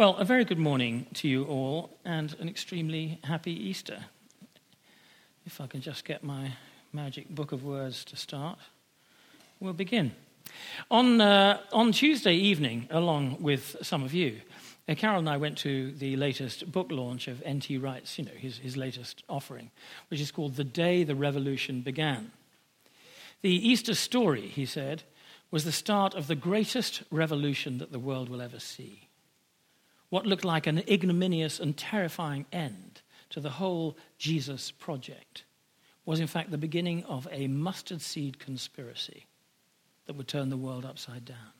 Well, a very good morning to you all and an extremely happy Easter. If I can just get my magic book of words to start, we'll begin. On, uh, on Tuesday evening, along with some of you, uh, Carol and I went to the latest book launch of N.T. Wright's, you know, his, his latest offering, which is called The Day the Revolution Began. The Easter story, he said, was the start of the greatest revolution that the world will ever see what looked like an ignominious and terrifying end to the whole Jesus project was, in fact, the beginning of a mustard seed conspiracy that would turn the world upside down.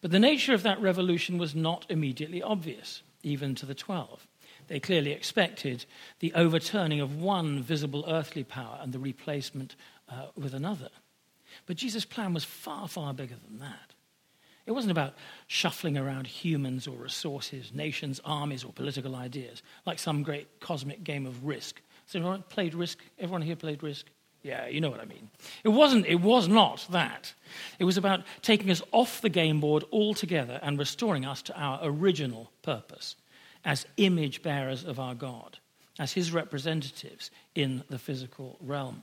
But the nature of that revolution was not immediately obvious, even to the twelve. They clearly expected the overturning of one visible earthly power and the replacement uh, with another. But Jesus' plan was far, far bigger than that. It wasn't about shuffling around humans or resources, nations, armies, or political ideas, like some great cosmic game of risk. So everyone played risk? Everyone here played risk? Yeah, you know what I mean. It wasn't, it was not that. It was about taking us off the game board altogether and restoring us to our original purpose as image bearers of our God, as his representatives in the physical realm.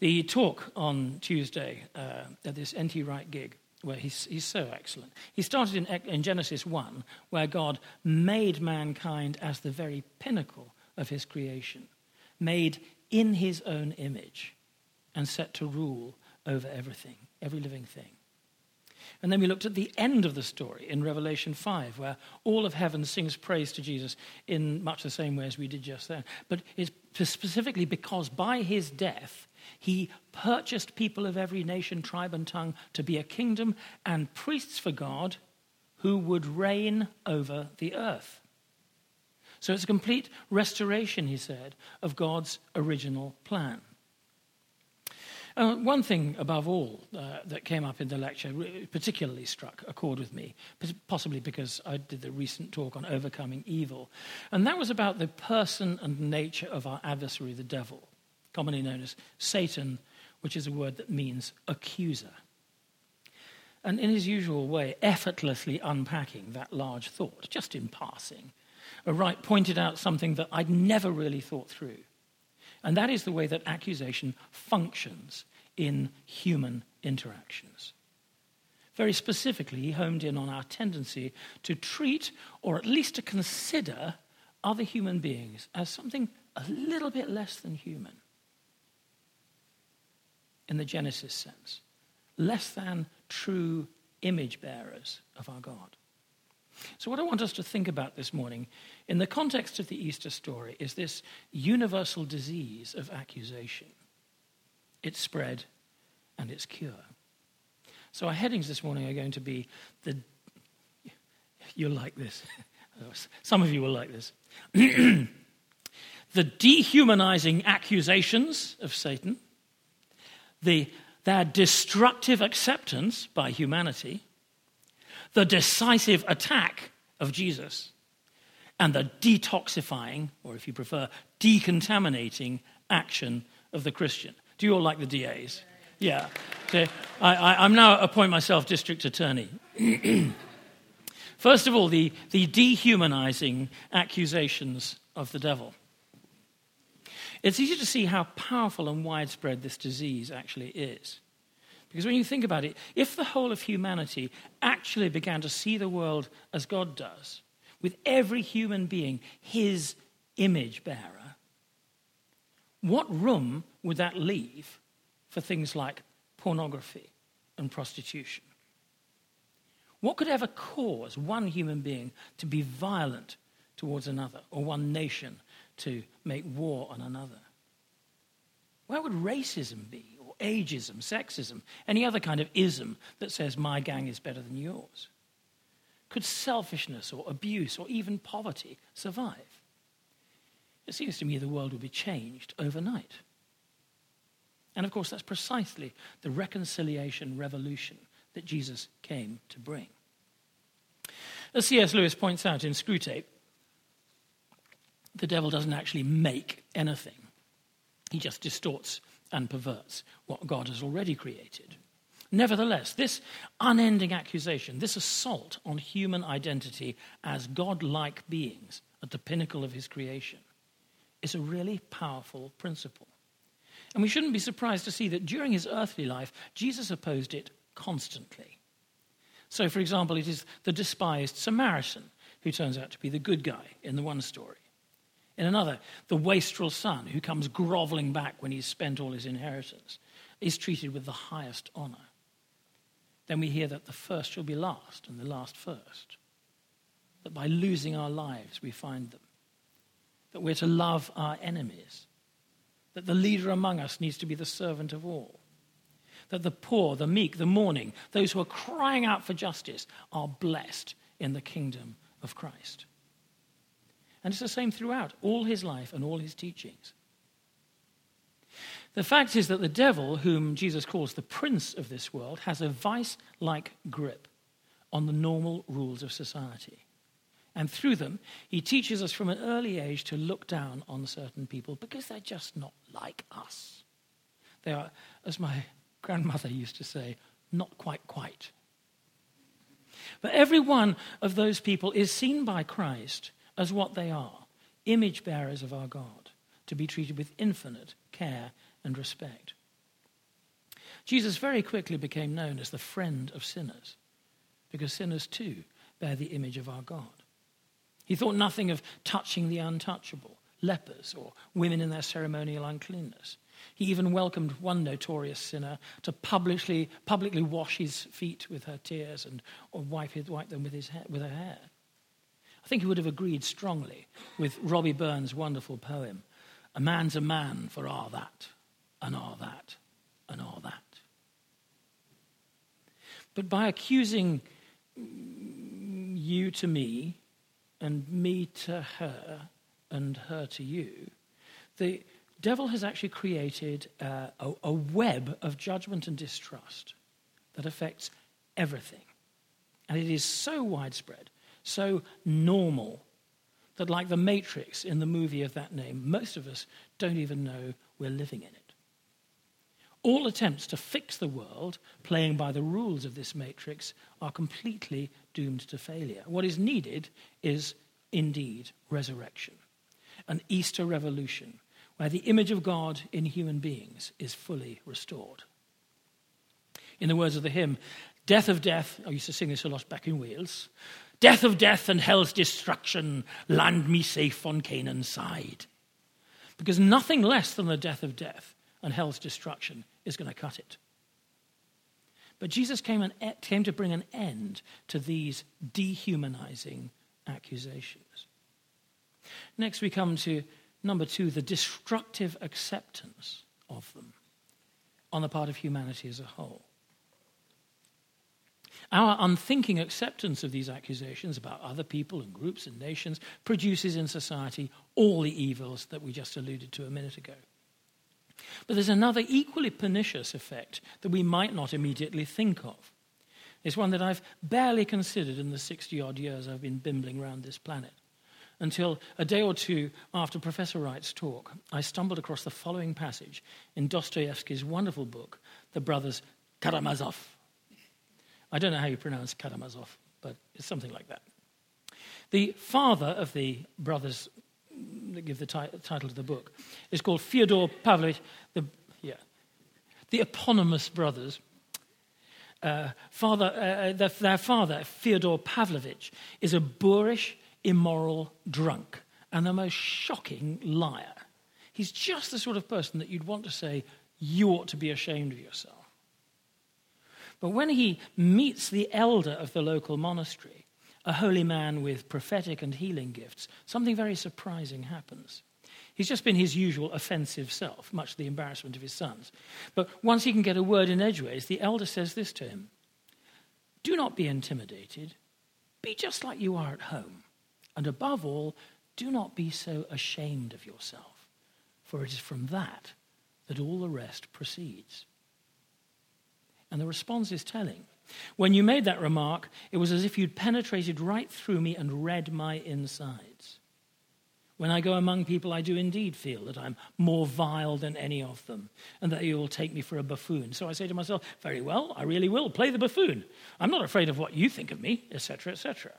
The talk on Tuesday uh, at this N.T. Wright gig where he's, he's so excellent. He started in, in Genesis 1, where God made mankind as the very pinnacle of his creation, made in his own image, and set to rule over everything, every living thing. And then we looked at the end of the story in Revelation 5, where all of heaven sings praise to Jesus in much the same way as we did just then. But it's specifically because by his death, he purchased people of every nation, tribe, and tongue to be a kingdom and priests for God who would reign over the earth. So it's a complete restoration, he said, of God's original plan. Uh, one thing above all uh, that came up in the lecture particularly struck a chord with me, possibly because I did the recent talk on overcoming evil. And that was about the person and nature of our adversary, the devil commonly known as Satan, which is a word that means accuser. And in his usual way, effortlessly unpacking that large thought, just in passing, Wright pointed out something that I'd never really thought through. And that is the way that accusation functions in human interactions. Very specifically, he homed in on our tendency to treat, or at least to consider, other human beings as something a little bit less than human in the Genesis sense, less than true image bearers of our God. So, what I want us to think about this morning, in the context of the Easter story, is this universal disease of accusation its spread and its cure. So, our headings this morning are going to be the. You'll like this. Some of you will like this. the dehumanizing accusations of Satan the, their destructive acceptance by humanity, the decisive attack of Jesus, and the detoxifying, or if you prefer, decontaminating action of the Christian. Do you all like the DAs? Yeah. So I, am now appoint myself district attorney. First of all, the, the dehumanizing accusations of the devil. It's easy to see how powerful and widespread this disease actually is. Because when you think about it, if the whole of humanity actually began to see the world as God does, with every human being his image bearer, what room would that leave for things like pornography and prostitution? What could ever cause one human being to be violent towards another, or one nation to make war on another? Where would racism be, or ageism, sexism, any other kind of ism that says my gang is better than yours? Could selfishness or abuse or even poverty survive? It seems to me the world would be changed overnight. And of course, that's precisely the reconciliation revolution that Jesus came to bring. As C.S. Lewis points out in Screwtape, the devil doesn't actually make anything, he just distorts and perverts what God has already created. Nevertheless, this unending accusation, this assault on human identity as God like beings at the pinnacle of his creation, is a really powerful principle. And we shouldn't be surprised to see that during his earthly life, Jesus opposed it constantly. So, for example, it is the despised Samaritan who turns out to be the good guy in the one story. In another, the wastrel son who comes groveling back when he's spent all his inheritance is treated with the highest honor. Then we hear that the first shall be last and the last first. That by losing our lives we find them. That we're to love our enemies that the leader among us needs to be the servant of all. That the poor, the meek, the mourning, those who are crying out for justice are blessed in the kingdom of Christ. And it's the same throughout all his life and all his teachings. The fact is that the devil, whom Jesus calls the prince of this world, has a vice like grip on the normal rules of society. And through them, he teaches us from an early age to look down on certain people because they're just not like us. They are, as my grandmother used to say, not quite quite. But every one of those people is seen by Christ as what they are image bearers of our God, to be treated with infinite care and respect. Jesus very quickly became known as the friend of sinners because sinners too bear the image of our God. He thought nothing of touching the untouchable, lepers, or women in their ceremonial uncleanness. He even welcomed one notorious sinner to publicly, publicly wash his feet with her tears and wipe, his, wipe them with, his with her hair. I think he would have agreed strongly with Robbie Burns' wonderful poem, A man's a man for all that, and all that, and all that. But by accusing you to me and me to her and her to you, the devil has actually created uh, a, a web of judgment and distrust that affects everything. And it is so widespread, so normal, that like the Matrix in the movie of that name, most of us don't even know we're living in it. All attempts to fix the world, playing by the rules of this matrix, are completely doomed to failure. What is needed is indeed resurrection, an Easter revolution where the image of God in human beings is fully restored. In the words of the hymn, Death of death, I used to sing this a lot back in Wales. Death of death and hell's destruction, land me safe on Canaan's side. Because nothing less than the death of death and hell's destruction is going to cut it. But Jesus came, and, eh, came to bring an end to these dehumanizing accusations. Next, we come to number two the destructive acceptance of them on the part of humanity as a whole. Our unthinking acceptance of these accusations about other people and groups and nations produces in society all the evils that we just alluded to a minute ago. But there's another equally pernicious effect that we might not immediately think of. It's one that I've barely considered in the 60 odd years I've been bimbling around this planet. Until a day or two after Professor Wright's talk, I stumbled across the following passage in Dostoevsky's wonderful book, The Brothers Karamazov. I don't know how you pronounce Karamazov, but it's something like that. The father of the brothers that give the ti- title to the book, is called Fyodor Pavlovich, the, yeah, the eponymous brothers. Uh, father, uh, uh their, their father, Fyodor Pavlovich, is a boorish, immoral drunk and the most shocking liar. He's just the sort of person that you'd want to say, you ought to be ashamed of yourself. But when he meets the elder of the local monastery, a holy man with prophetic and healing gifts, something very surprising happens. He's just been his usual offensive self, much to the embarrassment of his sons. But once he can get a word in edgeways, the elder says this to him Do not be intimidated. Be just like you are at home. And above all, do not be so ashamed of yourself, for it is from that that all the rest proceeds. And the response is telling. When you made that remark, it was as if you'd penetrated right through me and read my insides. When I go among people, I do indeed feel that I'm more vile than any of them, and that you will take me for a buffoon. So I say to myself, Very well, I really will play the buffoon. I'm not afraid of what you think of me, etc., etc.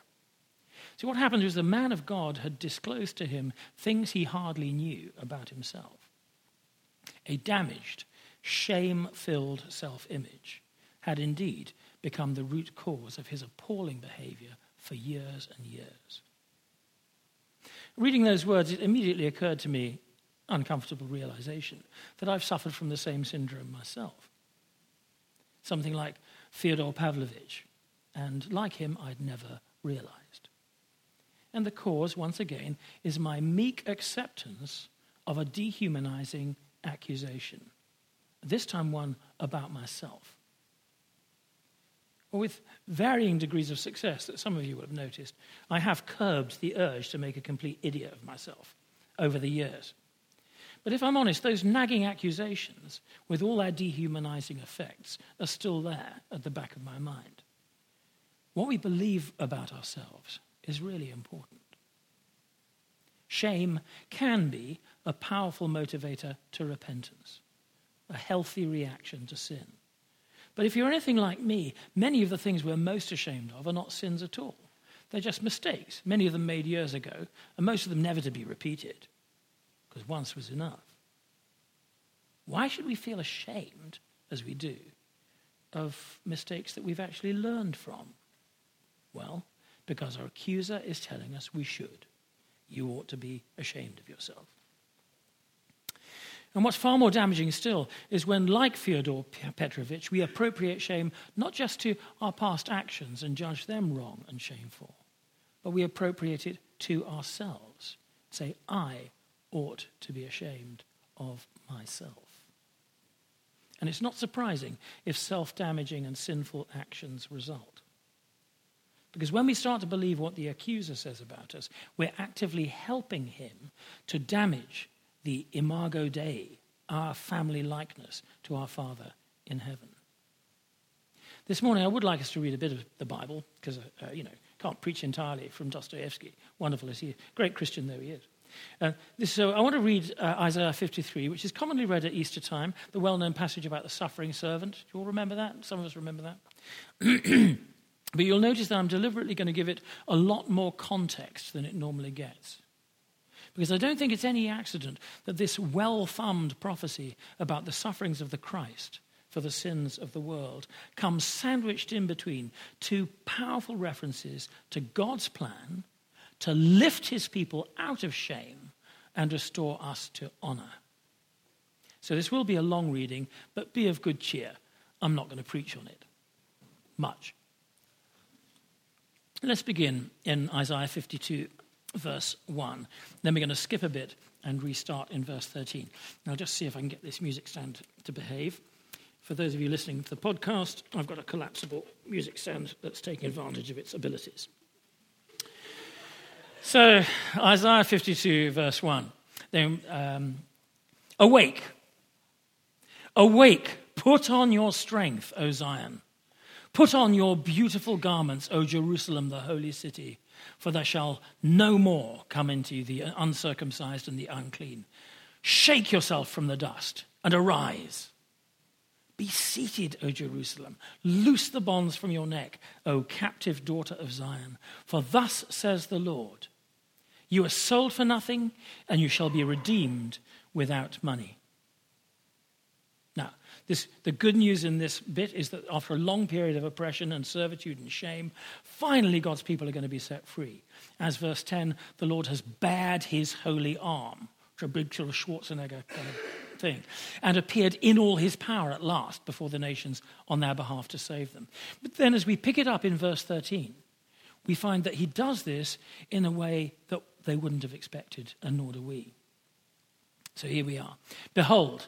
See, what happened was the man of God had disclosed to him things he hardly knew about himself. A damaged, shame filled self image had indeed become the root cause of his appalling behavior for years and years. Reading those words, it immediately occurred to me, uncomfortable realization, that I've suffered from the same syndrome myself. Something like Fyodor Pavlovich, and like him, I'd never realized. And the cause, once again, is my meek acceptance of a dehumanizing accusation, this time one about myself with varying degrees of success that some of you will have noticed, I have curbed the urge to make a complete idiot of myself over the years. But if I'm honest, those nagging accusations, with all their dehumanizing effects, are still there at the back of my mind. What we believe about ourselves is really important. Shame can be a powerful motivator to repentance, a healthy reaction to sin. But if you're anything like me, many of the things we're most ashamed of are not sins at all. They're just mistakes, many of them made years ago, and most of them never to be repeated, because once was enough. Why should we feel ashamed, as we do, of mistakes that we've actually learned from? Well, because our accuser is telling us we should. You ought to be ashamed of yourself. And what's far more damaging still is when, like Fyodor Petrovich, we appropriate shame not just to our past actions and judge them wrong and shameful, but we appropriate it to ourselves. Say, I ought to be ashamed of myself. And it's not surprising if self damaging and sinful actions result. Because when we start to believe what the accuser says about us, we're actively helping him to damage the imago Dei, our family likeness to our Father in heaven. This morning, I would like us to read a bit of the Bible, because, uh, you know, can't preach entirely from Dostoevsky, wonderful as he is, great Christian though he is. Uh, this, so I want to read uh, Isaiah 53, which is commonly read at Easter time, the well known passage about the suffering servant. Do you all remember that? Some of us remember that. but you'll notice that I'm deliberately going to give it a lot more context than it normally gets. Because I don't think it's any accident that this well thumbed prophecy about the sufferings of the Christ for the sins of the world comes sandwiched in between two powerful references to God's plan to lift his people out of shame and restore us to honor. So this will be a long reading, but be of good cheer. I'm not going to preach on it much. Let's begin in Isaiah 52 verse 1. Then we're going to skip a bit and restart in verse 13. I'll just see if I can get this music stand to behave. For those of you listening to the podcast, I've got a collapsible music stand that's taking advantage of its abilities. So, Isaiah 52, verse 1. Then, um, Awake, awake, put on your strength, O Zion. Put on your beautiful garments, O Jerusalem, the holy city for there shall no more come into you the uncircumcised and the unclean. Shake yourself from the dust and arise. Be seated, O Jerusalem. Loose the bonds from your neck, O captive daughter of Zion. For thus says the Lord You are sold for nothing, and you shall be redeemed without money. This, the good news in this bit is that after a long period of oppression and servitude and shame, finally God's people are going to be set free. As verse 10, the Lord has bared his holy arm, which a big sort of Schwarzenegger kind of thing, and appeared in all his power at last before the nations on their behalf to save them. But then as we pick it up in verse 13, we find that he does this in a way that they wouldn't have expected, and nor do we. So here we are. Behold,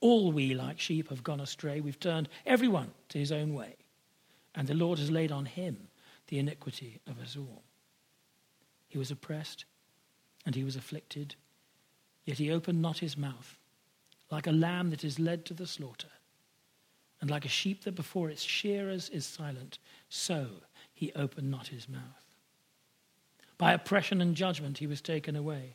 All we, like sheep, have gone astray. We've turned everyone to his own way. And the Lord has laid on him the iniquity of us all. He was oppressed and he was afflicted, yet he opened not his mouth, like a lamb that is led to the slaughter. And like a sheep that before its shearers is silent, so he opened not his mouth. By oppression and judgment he was taken away.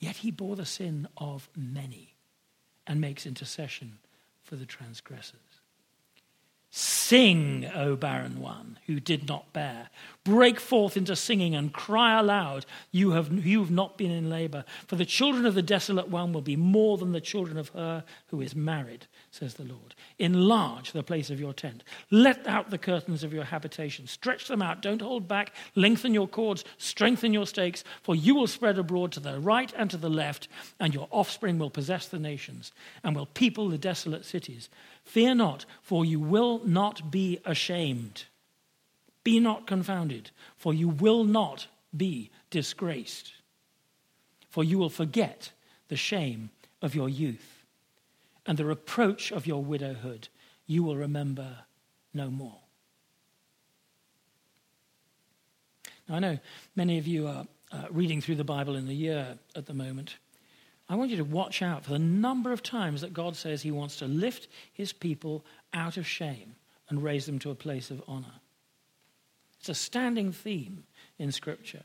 Yet he bore the sin of many and makes intercession for the transgressors. Sing, O barren one who did not bear. Break forth into singing and cry aloud, you have, you have not been in labor. For the children of the desolate one will be more than the children of her who is married, says the Lord. Enlarge the place of your tent. Let out the curtains of your habitation. Stretch them out. Don't hold back. Lengthen your cords. Strengthen your stakes. For you will spread abroad to the right and to the left, and your offspring will possess the nations and will people the desolate cities. Fear not, for you will not be ashamed. Be not confounded, for you will not be disgraced. For you will forget the shame of your youth, and the reproach of your widowhood you will remember no more. Now, I know many of you are uh, reading through the Bible in the year at the moment. I want you to watch out for the number of times that God says he wants to lift his people out of shame and raise them to a place of honor. It's a standing theme in Scripture.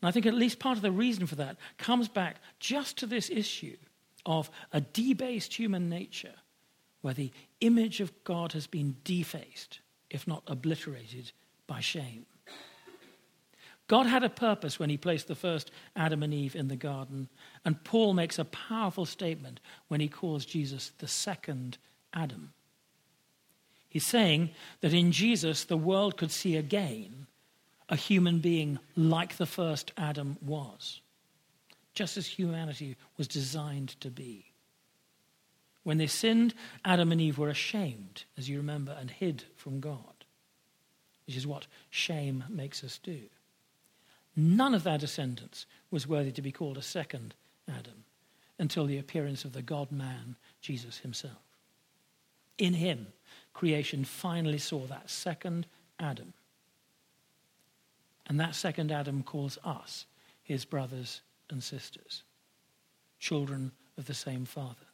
And I think at least part of the reason for that comes back just to this issue of a debased human nature where the image of God has been defaced, if not obliterated, by shame. God had a purpose when he placed the first Adam and Eve in the garden. And Paul makes a powerful statement when he calls Jesus the second Adam. He's saying that in Jesus, the world could see again a human being like the first Adam was, just as humanity was designed to be. When they sinned, Adam and Eve were ashamed, as you remember, and hid from God, which is what shame makes us do. None of their descendants was worthy to be called a second Adam until the appearance of the God man, Jesus himself. In him, creation finally saw that second Adam. And that second Adam calls us his brothers and sisters, children of the same Father.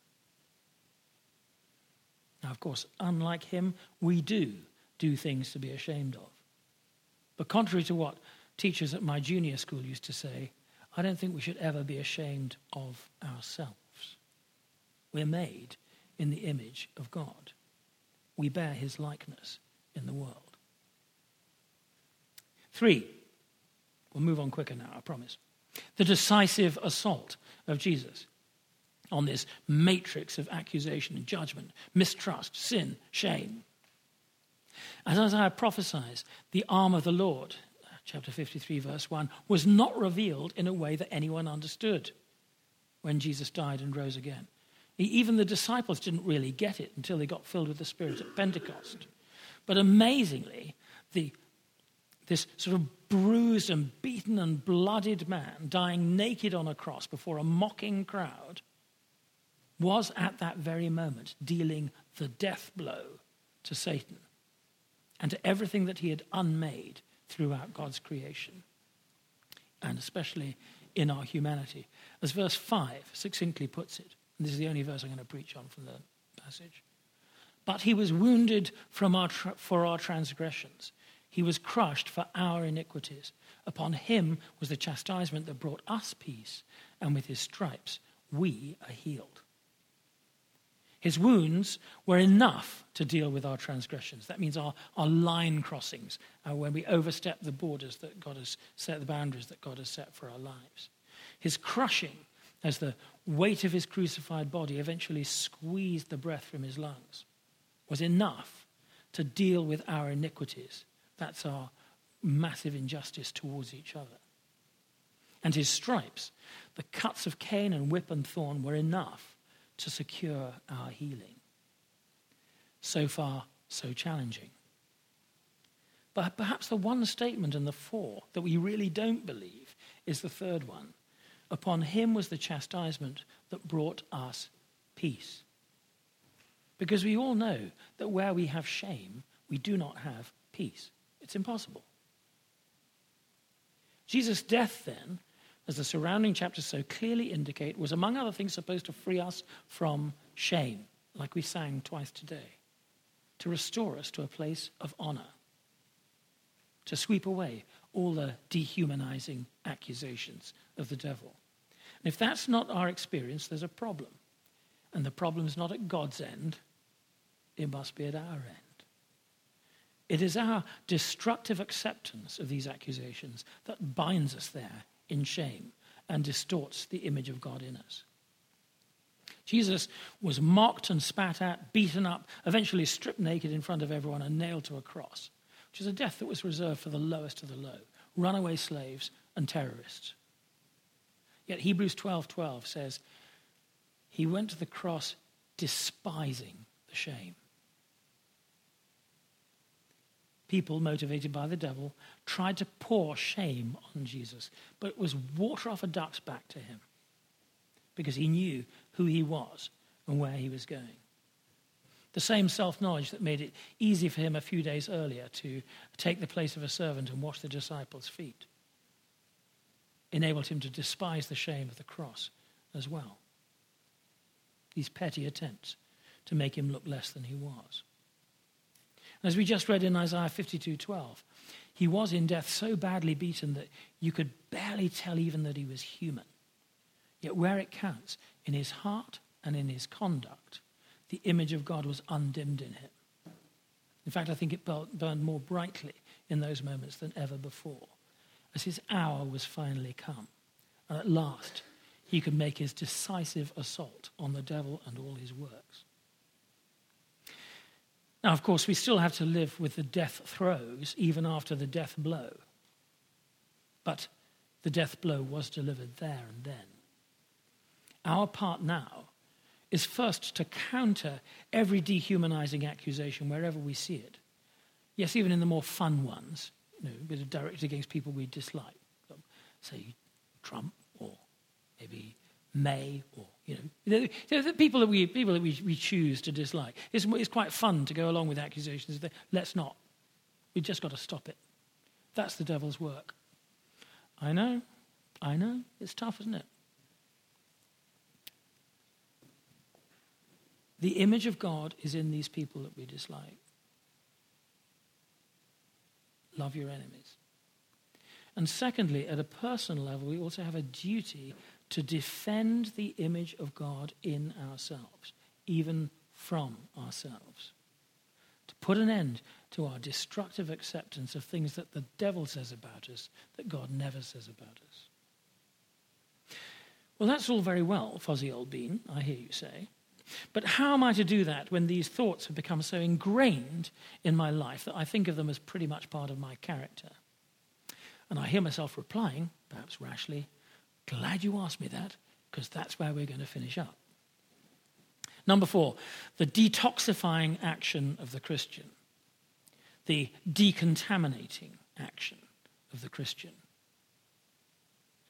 Now, of course, unlike him, we do do things to be ashamed of. But contrary to what teachers at my junior school used to say, I don't think we should ever be ashamed of ourselves. We're made in the image of God. We bear his likeness in the world. Three, we'll move on quicker now, I promise. The decisive assault of Jesus on this matrix of accusation and judgment, mistrust, sin, shame. As Isaiah prophesies, the arm of the Lord, chapter 53, verse 1, was not revealed in a way that anyone understood when Jesus died and rose again. Even the disciples didn't really get it until they got filled with the Spirit at Pentecost. But amazingly, the, this sort of bruised and beaten and blooded man dying naked on a cross before a mocking crowd was at that very moment dealing the death blow to Satan and to everything that he had unmade throughout God's creation, and especially in our humanity. As verse 5 succinctly puts it, and this is the only verse I'm going to preach on from the passage. But he was wounded our tra- for our transgressions. He was crushed for our iniquities. Upon him was the chastisement that brought us peace, and with his stripes we are healed. His wounds were enough to deal with our transgressions. That means our, our line crossings, uh, when we overstep the borders that God has set, the boundaries that God has set for our lives. His crushing as the weight of his crucified body eventually squeezed the breath from his lungs, was enough to deal with our iniquities. That's our massive injustice towards each other. And his stripes, the cuts of cane and whip and thorn, were enough to secure our healing. So far, so challenging. But perhaps the one statement in the four that we really don't believe is the third one Upon him was the chastisement that brought us peace. Because we all know that where we have shame, we do not have peace. It's impossible. Jesus' death, then, as the surrounding chapters so clearly indicate, was among other things supposed to free us from shame, like we sang twice today, to restore us to a place of honor, to sweep away all the dehumanizing accusations of the devil. And if that's not our experience, there's a problem. And the problem is not at God's end, it must be at our end. It is our destructive acceptance of these accusations that binds us there in shame and distorts the image of God in us. Jesus was mocked and spat at, beaten up, eventually stripped naked in front of everyone and nailed to a cross, which is a death that was reserved for the lowest of the low runaway slaves and terrorists. Yet Hebrews 12:12 says he went to the cross despising the shame. People motivated by the devil tried to pour shame on Jesus, but it was water off a duck's back to him because he knew who he was and where he was going. The same self knowledge that made it easy for him a few days earlier to take the place of a servant and wash the disciples' feet enabled him to despise the shame of the cross as well. These petty attempts to make him look less than he was. As we just read in Isaiah 52:12, he was in death so badly beaten that you could barely tell even that he was human. Yet where it counts, in his heart and in his conduct, the image of God was undimmed in him. In fact, I think it burned more brightly in those moments than ever before as his hour was finally come. And at last, he could make his decisive assault on the devil and all his works. Now, of course, we still have to live with the death throes even after the death blow. But the death blow was delivered there and then. Our part now is first to counter every dehumanizing accusation wherever we see it. Yes, even in the more fun ones, you know, directed against people we dislike, say Trump or maybe May or you know, the, the people that we people that we, we choose to dislike. It's, it's quite fun to go along with accusations. That, let's not. We've just got to stop it. That's the devil's work. I know, I know. It's tough, isn't it? The image of God is in these people that we dislike love your enemies. And secondly, at a personal level, we also have a duty to defend the image of God in ourselves, even from ourselves, to put an end to our destructive acceptance of things that the devil says about us that God never says about us. Well, that's all very well, fuzzy old bean, I hear you say. But how am I to do that when these thoughts have become so ingrained in my life that I think of them as pretty much part of my character? And I hear myself replying, perhaps rashly, Glad you asked me that, because that's where we're going to finish up. Number four, the detoxifying action of the Christian, the decontaminating action of the Christian.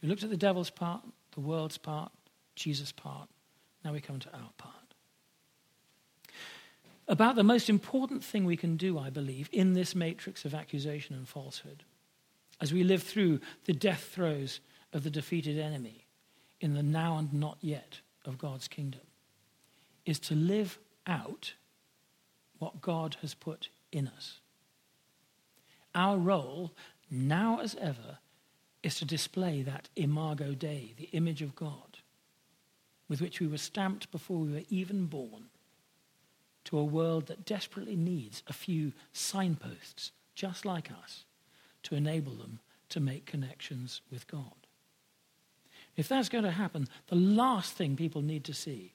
We looked at the devil's part, the world's part, Jesus' part. Now we come to our part. About the most important thing we can do, I believe, in this matrix of accusation and falsehood, as we live through the death throes of the defeated enemy in the now and not yet of God's kingdom, is to live out what God has put in us. Our role, now as ever, is to display that imago Dei, the image of God, with which we were stamped before we were even born, to a world that desperately needs a few signposts, just like us, to enable them to make connections with God. If that's going to happen, the last thing people need to see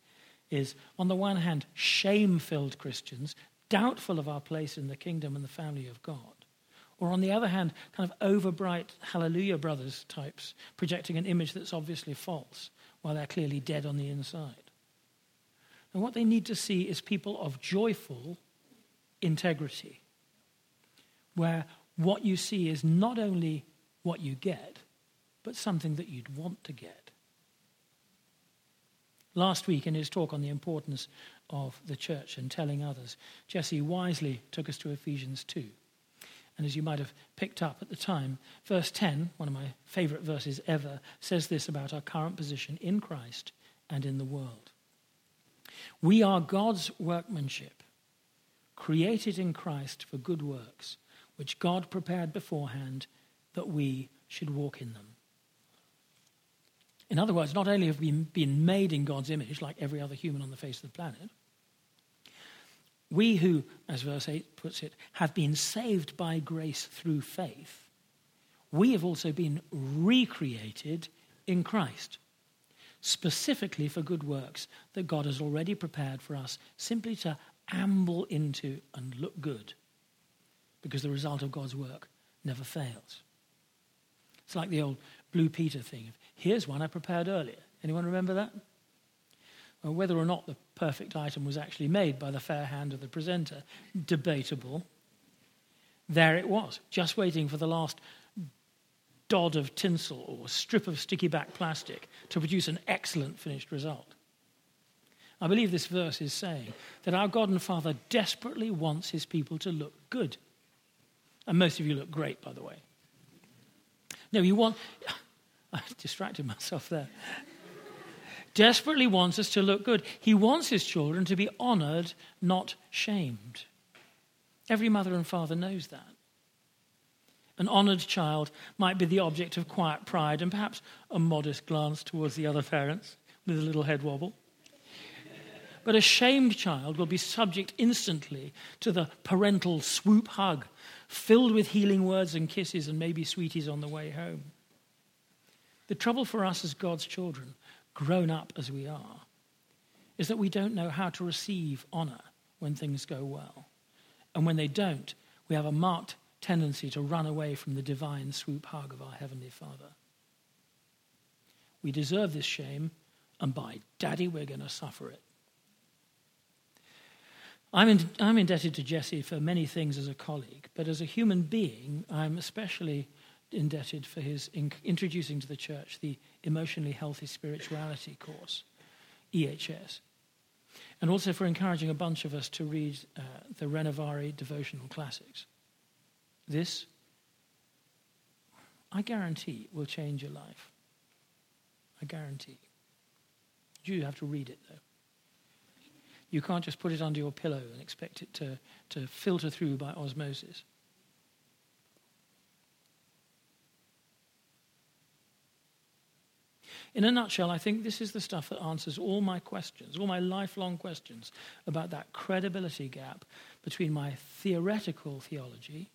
is, on the one hand, shame filled Christians, doubtful of our place in the kingdom and the family of God. Or on the other hand, kind of overbright hallelujah brothers types, projecting an image that's obviously false while they're clearly dead on the inside. And what they need to see is people of joyful integrity, where what you see is not only what you get, but something that you'd want to get. Last week, in his talk on the importance of the church and telling others, Jesse wisely took us to Ephesians 2. And as you might have picked up at the time, verse 10, one of my favorite verses ever, says this about our current position in Christ and in the world. We are God's workmanship, created in Christ for good works, which God prepared beforehand that we should walk in them. In other words, not only have we been made in God's image, like every other human on the face of the planet, we who, as verse 8 puts it, have been saved by grace through faith, we have also been recreated in Christ, specifically for good works that God has already prepared for us simply to amble into and look good, because the result of God's work never fails. It's like the old Blue Peter thing. Here's one I prepared earlier. Anyone remember that? Well, whether or not the perfect item was actually made by the fair hand of the presenter, debatable. There it was, just waiting for the last dod of tinsel or strip of sticky back plastic to produce an excellent finished result. I believe this verse is saying that our God and Father desperately wants his people to look good. And most of you look great, by the way. No, you want. I distracted myself there. Desperately wants us to look good. He wants his children to be honored, not shamed. Every mother and father knows that. An honored child might be the object of quiet pride and perhaps a modest glance towards the other parents with a little head wobble. But a shamed child will be subject instantly to the parental swoop hug, filled with healing words and kisses and maybe sweeties on the way home. The trouble for us as God's children, grown up as we are, is that we don't know how to receive honor when things go well. And when they don't, we have a marked tendency to run away from the divine swoop hug of our Heavenly Father. We deserve this shame, and by daddy, we're going to suffer it. I'm, in, I'm indebted to Jesse for many things as a colleague, but as a human being, I'm especially indebted for his in, introducing to the church the Emotionally Healthy Spirituality course, EHS, and also for encouraging a bunch of us to read uh, the Renovare devotional classics. This, I guarantee, will change your life. I guarantee. You have to read it, though. You can't just put it under your pillow and expect it to, to filter through by osmosis. In a nutshell, I think this is the stuff that answers all my questions, all my lifelong questions about that credibility gap between my theoretical theology,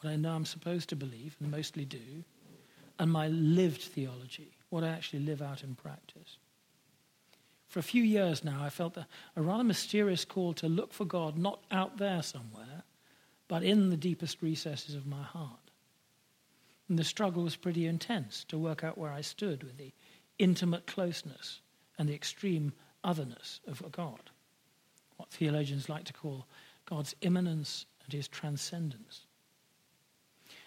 what I know I'm supposed to believe and mostly do, and my lived theology, what I actually live out in practice. For a few years now, I felt a, rather mysterious call to look for God not out there somewhere, but in the deepest recesses of my heart. And the struggle was pretty intense to work out where I stood with the intimate closeness and the extreme otherness of God, what theologians like to call God's immanence and his transcendence.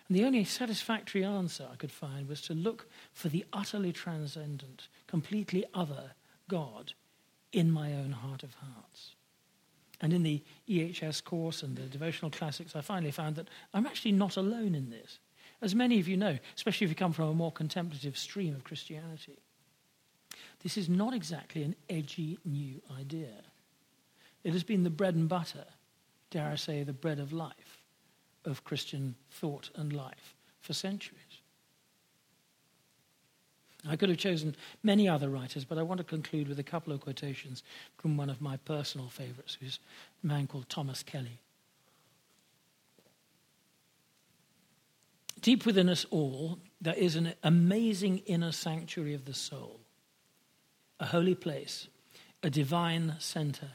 And the only satisfactory answer I could find was to look for the utterly transcendent, completely other God in my own heart of hearts. And in the EHS course and the devotional classics, I finally found that I'm actually not alone in this. As many of you know, especially if you come from a more contemplative stream of Christianity, this is not exactly an edgy new idea. It has been the bread and butter, dare I say, the bread of life of Christian thought and life for centuries. I could have chosen many other writers, but I want to conclude with a couple of quotations from one of my personal favorites, who's a man called Thomas Kelly. Deep within us all, there is an amazing inner sanctuary of the soul, a holy place, a divine center,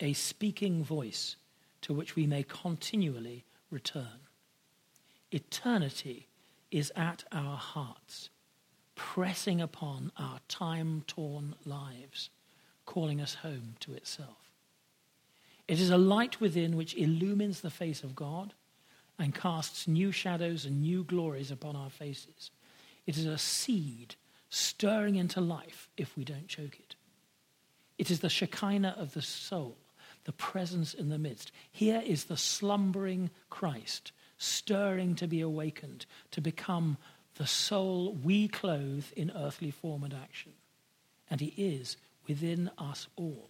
a speaking voice to which we may continually return. Eternity is at our hearts, pressing upon our time torn lives, calling us home to itself. It is a light within which illumines the face of God and casts new shadows and new glories upon our faces. It is a seed stirring into life if we don't choke it. It is the Shekinah of the soul the presence in the midst. Here is the slumbering Christ, stirring to be awakened, to become the soul we clothe in earthly form and action. And he is within us all.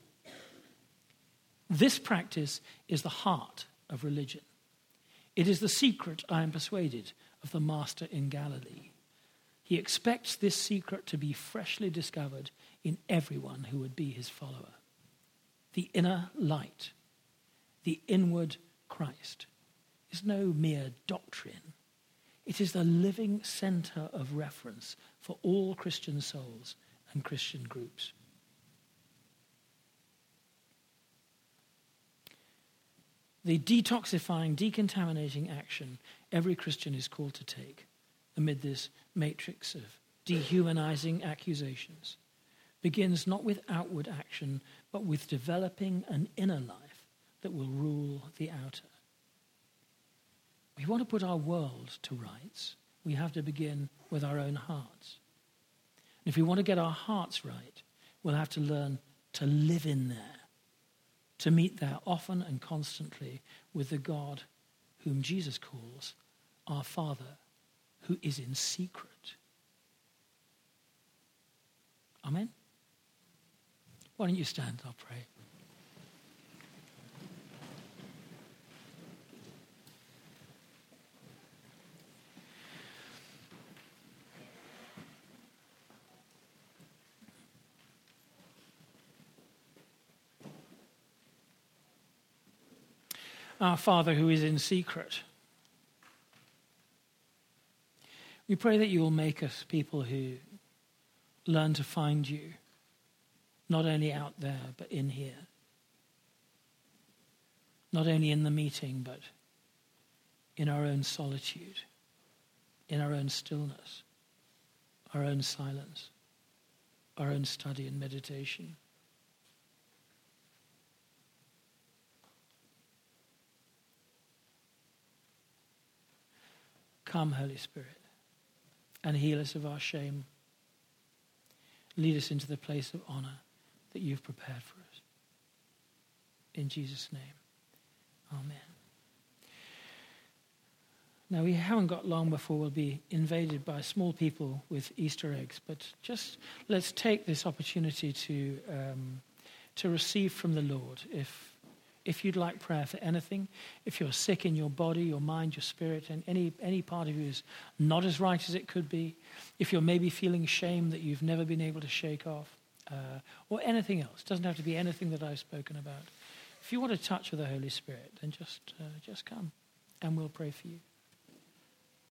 This practice is the heart of religion. It is the secret, I am persuaded, of the Master in Galilee. He expects this secret to be freshly discovered in everyone who would be his follower the inner light, the inward Christ, is no mere doctrine. It is the living center of reference for all Christian souls and Christian groups. The detoxifying, decontaminating action every Christian is called to take amid this matrix of dehumanizing accusations begins not with outward action, but with developing an inner life that will rule the outer. We want to put our world to rights. We have to begin with our own hearts. And if we want to get our hearts right, we'll have to learn to live in there, to meet there often and constantly with the God whom Jesus calls our Father, who is in secret. Amen. Why don't you stand? I'll pray. Our Father who is in secret, we pray that you will make us people who learn to find you not only out there, but in here. Not only in the meeting, but in our own solitude, in our own stillness, our own silence, our own study and meditation. Come, Holy Spirit, and heal us of our shame. Lead us into the place of honor that you've prepared for us. In Jesus' name, amen. Now, we haven't got long before we'll be invaded by small people with Easter eggs, but just let's take this opportunity to, um, to receive from the Lord if, if you'd like prayer for anything, if you're sick in your body, your mind, your spirit, and any, any part of you is not as right as it could be, if you're maybe feeling shame that you've never been able to shake off, uh, or anything else, it doesn't have to be anything that I've spoken about. If you want a touch of the Holy Spirit, then just, uh, just come and we'll pray for you.